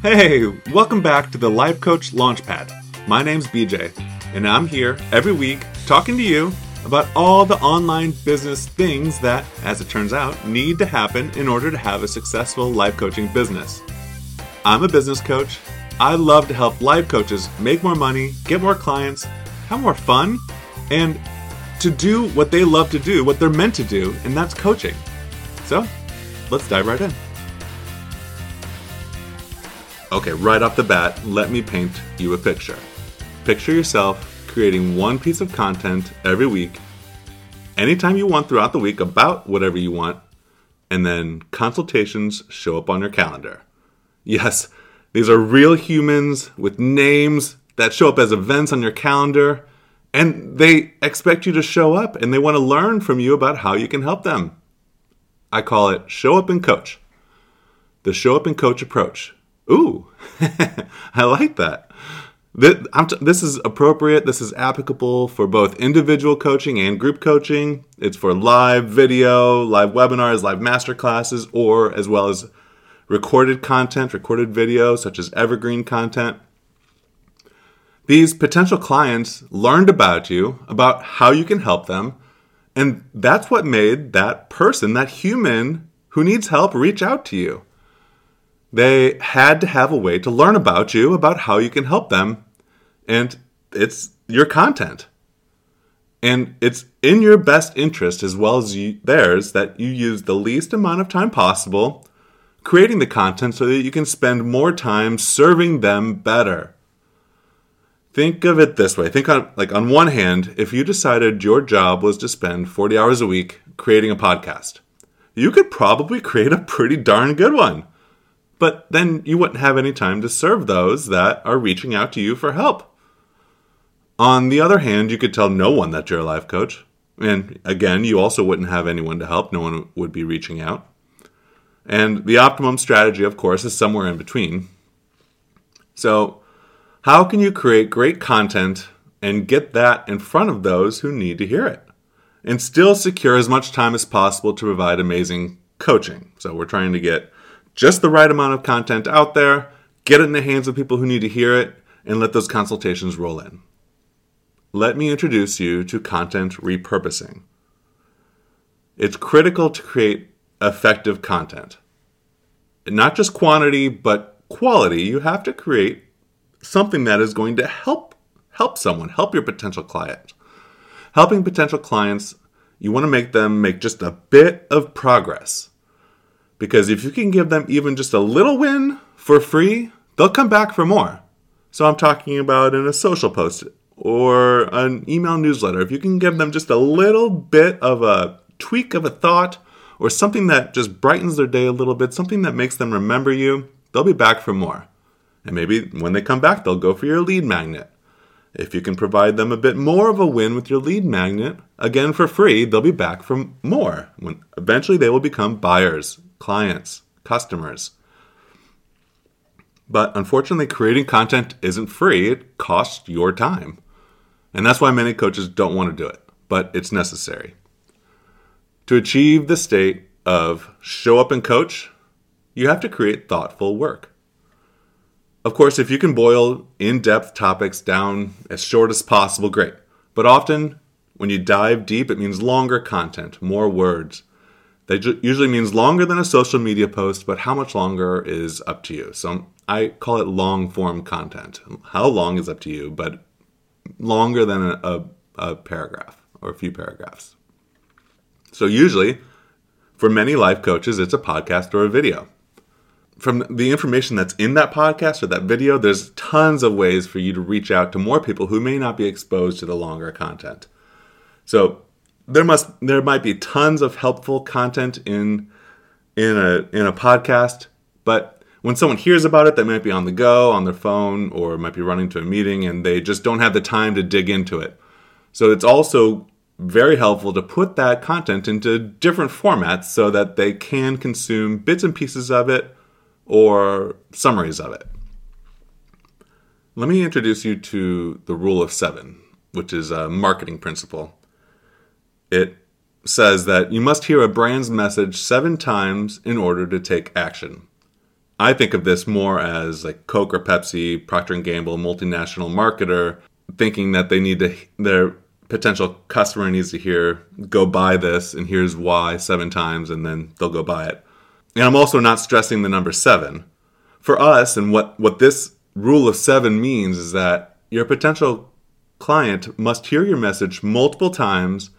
Hey, welcome back to the Life Coach Launchpad. My name's BJ, and I'm here every week talking to you about all the online business things that, as it turns out, need to happen in order to have a successful life coaching business. I'm a business coach. I love to help life coaches make more money, get more clients, have more fun, and to do what they love to do, what they're meant to do, and that's coaching. So, let's dive right in. Okay, right off the bat, let me paint you a picture. Picture yourself creating one piece of content every week, anytime you want throughout the week about whatever you want, and then consultations show up on your calendar. Yes, these are real humans with names that show up as events on your calendar, and they expect you to show up and they want to learn from you about how you can help them. I call it show up and coach. The show up and coach approach. Ooh, I like that. This is appropriate. This is applicable for both individual coaching and group coaching. It's for live video, live webinars, live master classes, or as well as recorded content, recorded video, such as evergreen content. These potential clients learned about you, about how you can help them, and that's what made that person, that human who needs help, reach out to you. They had to have a way to learn about you, about how you can help them, and it's your content. And it's in your best interest as well as you, theirs that you use the least amount of time possible creating the content so that you can spend more time serving them better. Think of it this way. Think on like on one hand, if you decided your job was to spend 40 hours a week creating a podcast, you could probably create a pretty darn good one. But then you wouldn't have any time to serve those that are reaching out to you for help. On the other hand, you could tell no one that you're a life coach. And again, you also wouldn't have anyone to help. No one would be reaching out. And the optimum strategy, of course, is somewhere in between. So, how can you create great content and get that in front of those who need to hear it? And still secure as much time as possible to provide amazing coaching. So, we're trying to get just the right amount of content out there, get it in the hands of people who need to hear it, and let those consultations roll in. Let me introduce you to content repurposing. It's critical to create effective content. Not just quantity, but quality. You have to create something that is going to help help someone, help your potential client. Helping potential clients, you want to make them make just a bit of progress. Because if you can give them even just a little win for free, they'll come back for more. So I'm talking about in a social post or an email newsletter. If you can give them just a little bit of a tweak of a thought or something that just brightens their day a little bit, something that makes them remember you, they'll be back for more. And maybe when they come back, they'll go for your lead magnet. If you can provide them a bit more of a win with your lead magnet, again for free, they'll be back for more. When eventually they will become buyers clients, customers. But unfortunately, creating content isn't free, it costs your time. And that's why many coaches don't want to do it, but it's necessary. To achieve the state of show up and coach, you have to create thoughtful work. Of course, if you can boil in depth topics down as short as possible, great. But often, when you dive deep, it means longer content, more words, that usually means longer than a social media post, but how much longer is up to you. So I call it long form content. How long is up to you, but longer than a, a, a paragraph or a few paragraphs. So usually, for many life coaches, it's a podcast or a video. From the information that's in that podcast or that video, there's tons of ways for you to reach out to more people who may not be exposed to the longer content. So there must there might be tons of helpful content in in a in a podcast, but when someone hears about it, they might be on the go, on their phone, or might be running to a meeting, and they just don't have the time to dig into it. So it's also very helpful to put that content into different formats so that they can consume bits and pieces of it or summaries of it. Let me introduce you to the rule of seven, which is a marketing principle it says that you must hear a brand's message seven times in order to take action. I think of this more as like Coke or Pepsi, Procter and Gamble, multinational marketer, thinking that they need to their potential customer needs to hear go buy this and here's why seven times and then they'll go buy it. And I'm also not stressing the number seven. For us, and what what this rule of seven means is that your potential client must hear your message multiple times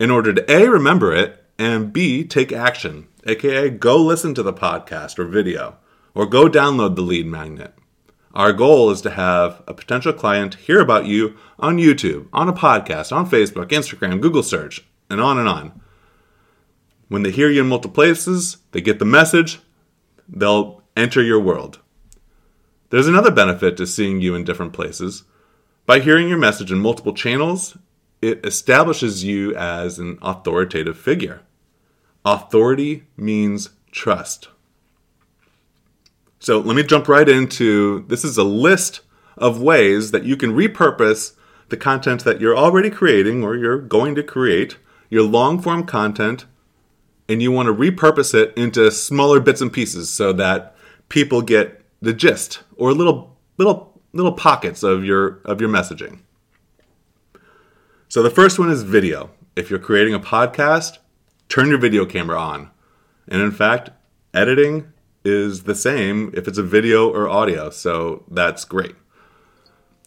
in order to A, remember it, and B, take action, aka go listen to the podcast or video, or go download the lead magnet. Our goal is to have a potential client hear about you on YouTube, on a podcast, on Facebook, Instagram, Google search, and on and on. When they hear you in multiple places, they get the message, they'll enter your world. There's another benefit to seeing you in different places. By hearing your message in multiple channels, it establishes you as an authoritative figure. Authority means trust. So let me jump right into this is a list of ways that you can repurpose the content that you're already creating or you're going to create, your long form content, and you want to repurpose it into smaller bits and pieces so that people get the gist or little little little pockets of your of your messaging. So the first one is video. If you're creating a podcast, turn your video camera on. And in fact, editing is the same if it's a video or audio, so that's great.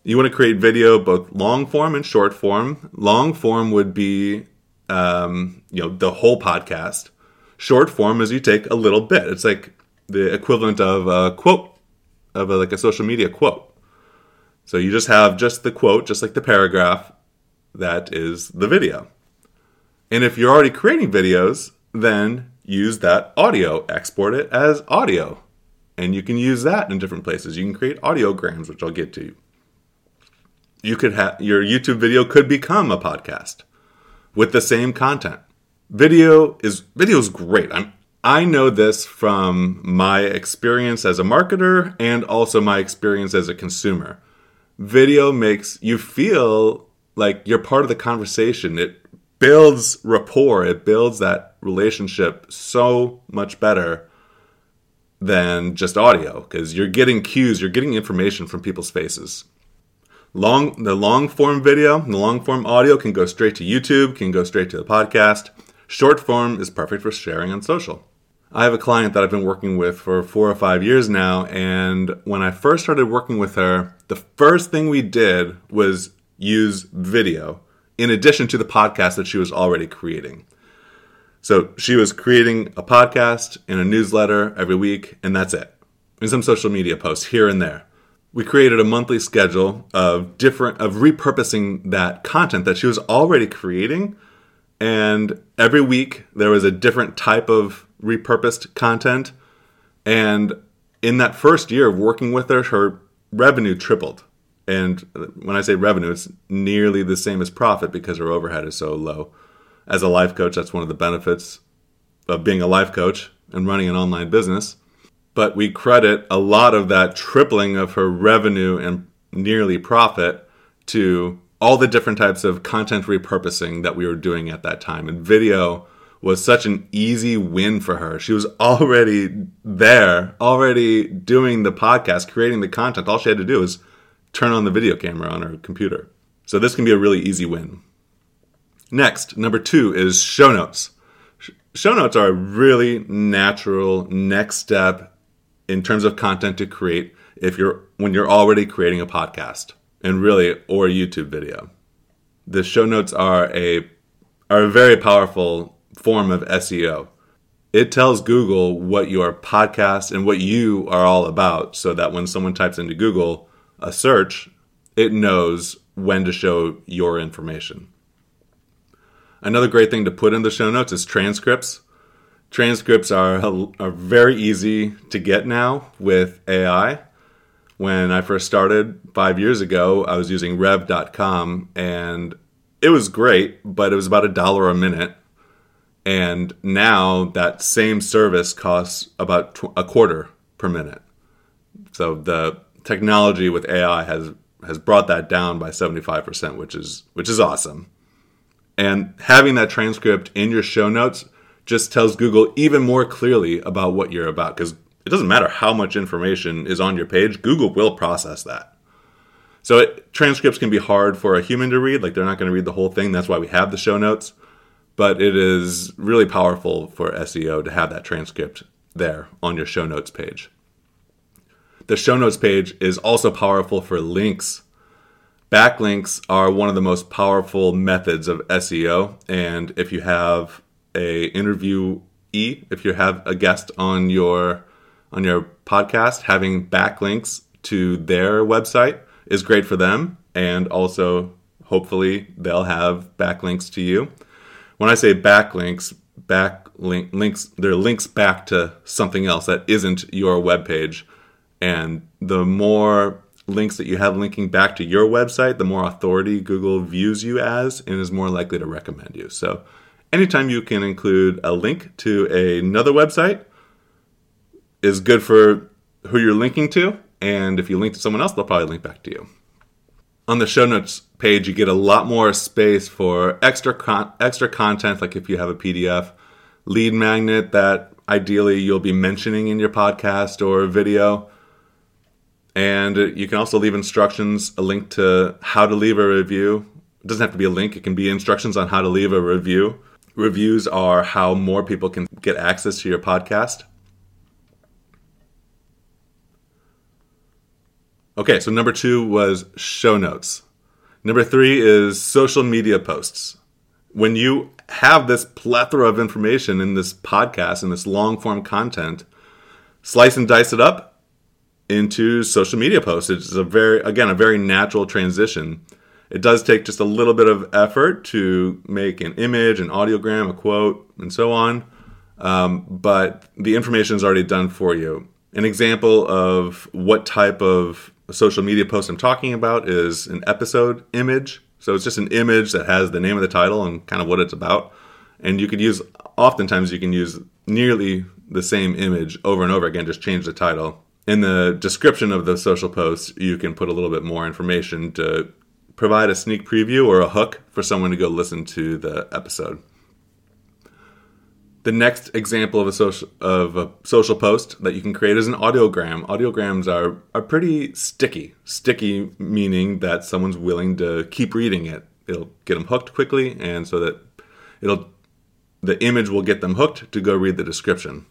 You want to create video both long form and short form. Long form would be, um, you know, the whole podcast. Short form is you take a little bit. It's like the equivalent of a quote, of a, like a social media quote. So you just have just the quote, just like the paragraph, that is the video. And if you're already creating videos, then use that audio, export it as audio. And you can use that in different places. You can create audiograms, which I'll get to. You could have your YouTube video could become a podcast with the same content. Video is video is great. I'm I know this from my experience as a marketer and also my experience as a consumer. Video makes you feel like you're part of the conversation. It builds rapport, it builds that relationship so much better than just audio because you're getting cues, you're getting information from people's faces. Long the long form video, the long form audio can go straight to YouTube, can go straight to the podcast. Short form is perfect for sharing on social. I have a client that I've been working with for four or five years now, and when I first started working with her, the first thing we did was use video in addition to the podcast that she was already creating. So she was creating a podcast and a newsletter every week, and that's it. And some social media posts here and there. We created a monthly schedule of different of repurposing that content that she was already creating. And every week there was a different type of repurposed content. And in that first year of working with her, her revenue tripled. And when I say revenue, it's nearly the same as profit because her overhead is so low. As a life coach, that's one of the benefits of being a life coach and running an online business. But we credit a lot of that tripling of her revenue and nearly profit to all the different types of content repurposing that we were doing at that time. And video was such an easy win for her. She was already there, already doing the podcast, creating the content. All she had to do was turn on the video camera on her computer. So this can be a really easy win. Next, number two is show notes. Show notes are a really natural next step in terms of content to create if you're when you're already creating a podcast and really or a YouTube video. The show notes are a are a very powerful form of SEO. It tells Google what your podcast and what you are all about so that when someone types into Google a search, it knows when to show your information. Another great thing to put in the show notes is transcripts. Transcripts are, are very easy to get now with AI. When I first started five years ago, I was using rev.com and it was great, but it was about a dollar a minute. And now that same service costs about a quarter per minute. So the technology with AI has has brought that down by 75%, which is which is awesome. And having that transcript in your show notes just tells Google even more clearly about what you're about cuz it doesn't matter how much information is on your page, Google will process that. So it, transcripts can be hard for a human to read, like they're not going to read the whole thing. That's why we have the show notes. But it is really powerful for SEO to have that transcript there on your show notes page. The show notes page is also powerful for links. Backlinks are one of the most powerful methods of SEO, and if you have a interviewee, if you have a guest on your on your podcast, having backlinks to their website is great for them, and also hopefully they'll have backlinks to you. When I say backlinks, backlink links, they're links back to something else that isn't your web page, and the more links that you have linking back to your website, the more authority Google views you as and is more likely to recommend you. So, anytime you can include a link to another website is good for who you're linking to. And if you link to someone else, they'll probably link back to you. On the show notes page, you get a lot more space for extra con- extra content, like if you have a PDF, lead magnet that ideally you'll be mentioning in your podcast or video. And you can also leave instructions, a link to how to leave a review. It doesn't have to be a link, it can be instructions on how to leave a review. Reviews are how more people can get access to your podcast. Okay, so number two was show notes. Number three is social media posts. When you have this plethora of information in this podcast and this long form content, slice and dice it up into social media posts. It's a very, again, a very natural transition. It does take just a little bit of effort to make an image, an audiogram, a quote, and so on. Um, but the information is already done for you. An example of what type of social media post I'm talking about is an episode image. So it's just an image that has the name of the title and kind of what it's about. And you could use, oftentimes, you can use nearly the same image over and over again, just change the title. In the description of the social post, you can put a little bit more information to provide a sneak preview or a hook for someone to go listen to the episode. The next example of a social of a social post that you can create is an audiogram. Audiograms are are pretty sticky. Sticky meaning that someone's willing to keep reading it. It'll get them hooked quickly, and so that it'll the image will get them hooked to go read the description.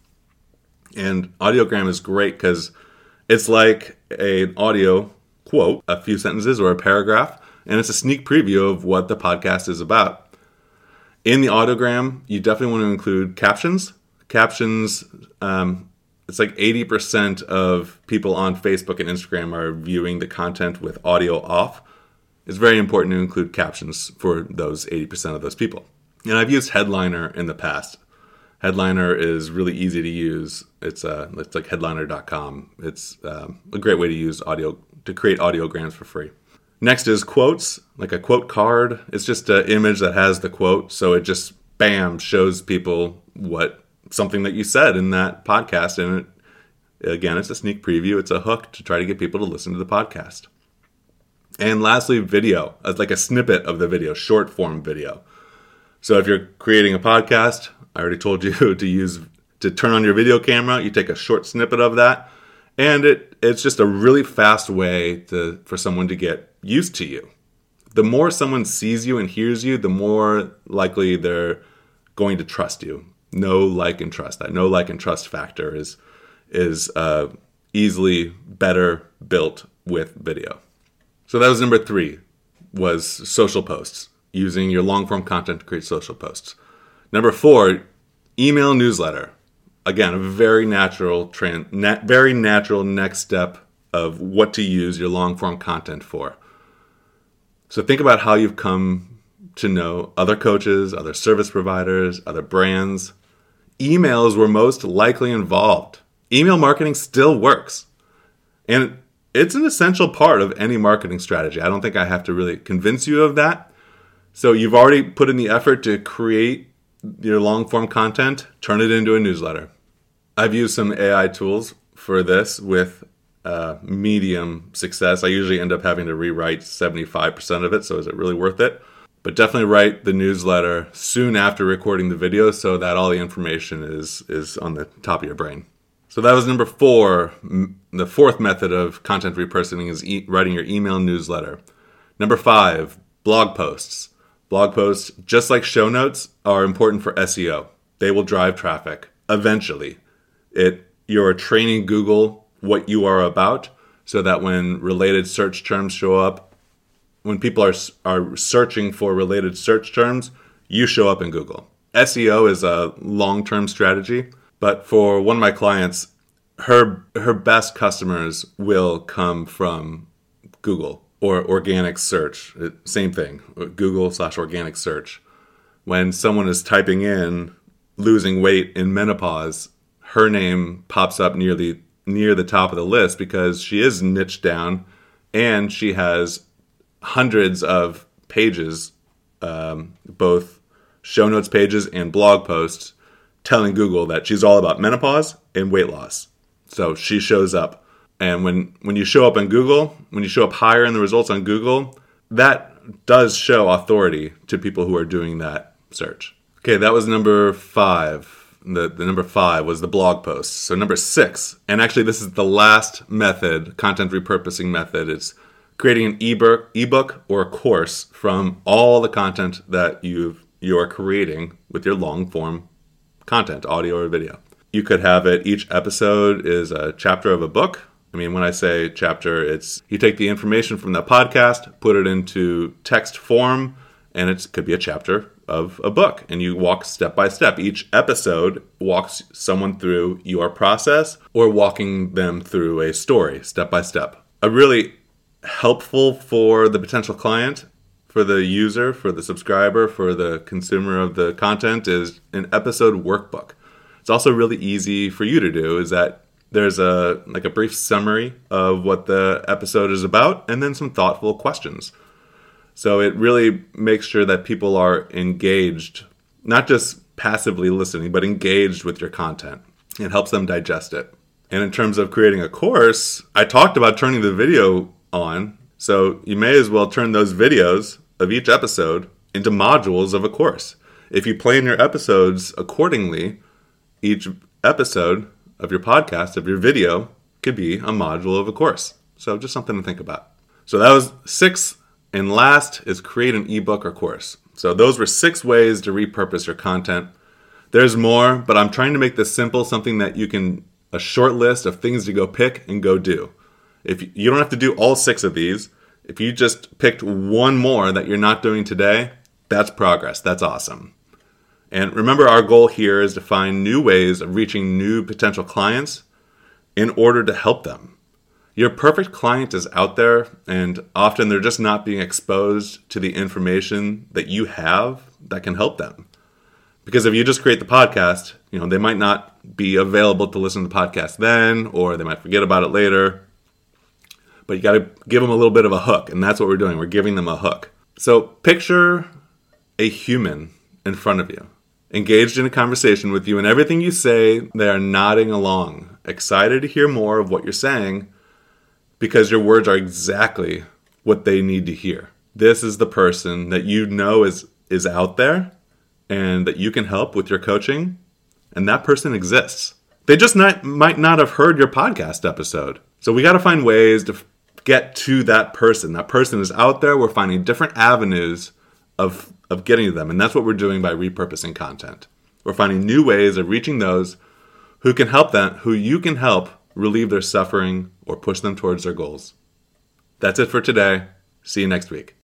And audiogram is great because it's like an audio quote, a few sentences or a paragraph, and it's a sneak preview of what the podcast is about. In the audiogram, you definitely want to include captions. Captions, um, it's like 80% of people on Facebook and Instagram are viewing the content with audio off. It's very important to include captions for those 80% of those people. And I've used Headliner in the past. Headliner is really easy to use. It's uh, it's like headliner.com. It's um, a great way to use audio to create audiograms for free. Next is quotes, like a quote card. It's just an image that has the quote, so it just bam shows people what something that you said in that podcast, and it, again, it's a sneak preview. It's a hook to try to get people to listen to the podcast. And lastly, video, like a snippet of the video, short form video. So if you're creating a podcast, I already told you to use to turn on your video camera. You take a short snippet of that, and it it's just a really fast way to for someone to get used to you. The more someone sees you and hears you, the more likely they're going to trust you. Know like and trust. That know like and trust factor is is uh, easily better built with video. So that was number three, was social posts using your long form content to create social posts. Number four, email newsletter. Again, a very natural nat- very natural next step of what to use your long form content for. So think about how you've come to know other coaches, other service providers, other brands. Emails were most likely involved. Email marketing still works. And it's an essential part of any marketing strategy. I don't think I have to really convince you of that. So you've already put in the effort to create your long form content, turn it into a newsletter. I've used some AI tools for this with uh, medium success. I usually end up having to rewrite 75% of it, so is it really worth it? But definitely write the newsletter soon after recording the video so that all the information is is on the top of your brain. So that was number four. The fourth method of content repurposing is e- writing your email newsletter. Number five, blog posts. Blog posts, just like show notes, are important for SEO. They will drive traffic eventually. It you're training Google what you are about so that when related search terms show up, when people are are searching for related search terms, you show up in Google. SEO is a long-term strategy but for one of my clients, her her best customers will come from Google or organic search. Same thing, Google slash organic search. When someone is typing in losing weight in menopause, her name pops up nearly near the top of the list because she is niched down and she has hundreds of pages, um, both show notes pages and blog posts telling Google that she's all about menopause and weight loss. So she shows up. And when, when you show up on Google, when you show up higher in the results on Google, that does show authority to people who are doing that search. Okay, that was number five. The, the number five was the blog posts. So number six, and actually this is the last method, content repurposing method. It's creating an ebook, ebook or a course from all the content that you've you are creating with your long form content, audio or video. You could have it, each episode is a chapter of a book. I mean, when I say chapter, it's you take the information from the podcast, put it into text form, and it could be a chapter of a book. And you walk step by step. Each episode walks someone through your process or walking them through a story step by step. A really helpful for the potential client for the user, for the subscriber, for the consumer of the content is an episode workbook. It's also really easy for you to do is that there's a like a brief summary of what the episode is about and then some thoughtful questions. So it really makes sure that people are engaged, not just passively listening, but engaged with your content. It helps them digest it. And in terms of creating a course, I talked about turning the video on. So you may as well turn those videos of each episode into modules of a course. If you plan your episodes accordingly, each episode of your podcast, of your video, could be a module of a course. So just something to think about. So that was six. And last is create an ebook or course. So those were six ways to repurpose your content. There's more, but I'm trying to make this simple, something that you can, a short list of things to go pick and go do. If you don't have to do all six of these, if you just picked one more that you're not doing today, that's progress. That's awesome. And remember, our goal here is to find new ways of reaching new potential clients in order to help them. Your perfect client is out there, and often they're just not being exposed to the information that you have that can help them. Because if you just create the podcast, you know, they might not be available to listen to the podcast then, or they might forget about it later but you got to give them a little bit of a hook, and that's what we're doing. We're giving them a hook. So picture a human in front of you, engaged in a conversation with you, and everything you say, they are nodding along, excited to hear more of what you're saying because your words are exactly what they need to hear. This is the person that you know is is out there and that you can help with your coaching, and that person exists. They just not, might not have heard your podcast episode. So we got to find ways to get to that person. That person is out there. We're finding different avenues of of getting to them, and that's what we're doing by repurposing content. We're finding new ways of reaching those who can help them, who you can help relieve their suffering or push them towards their goals. That's it for today. See you next week.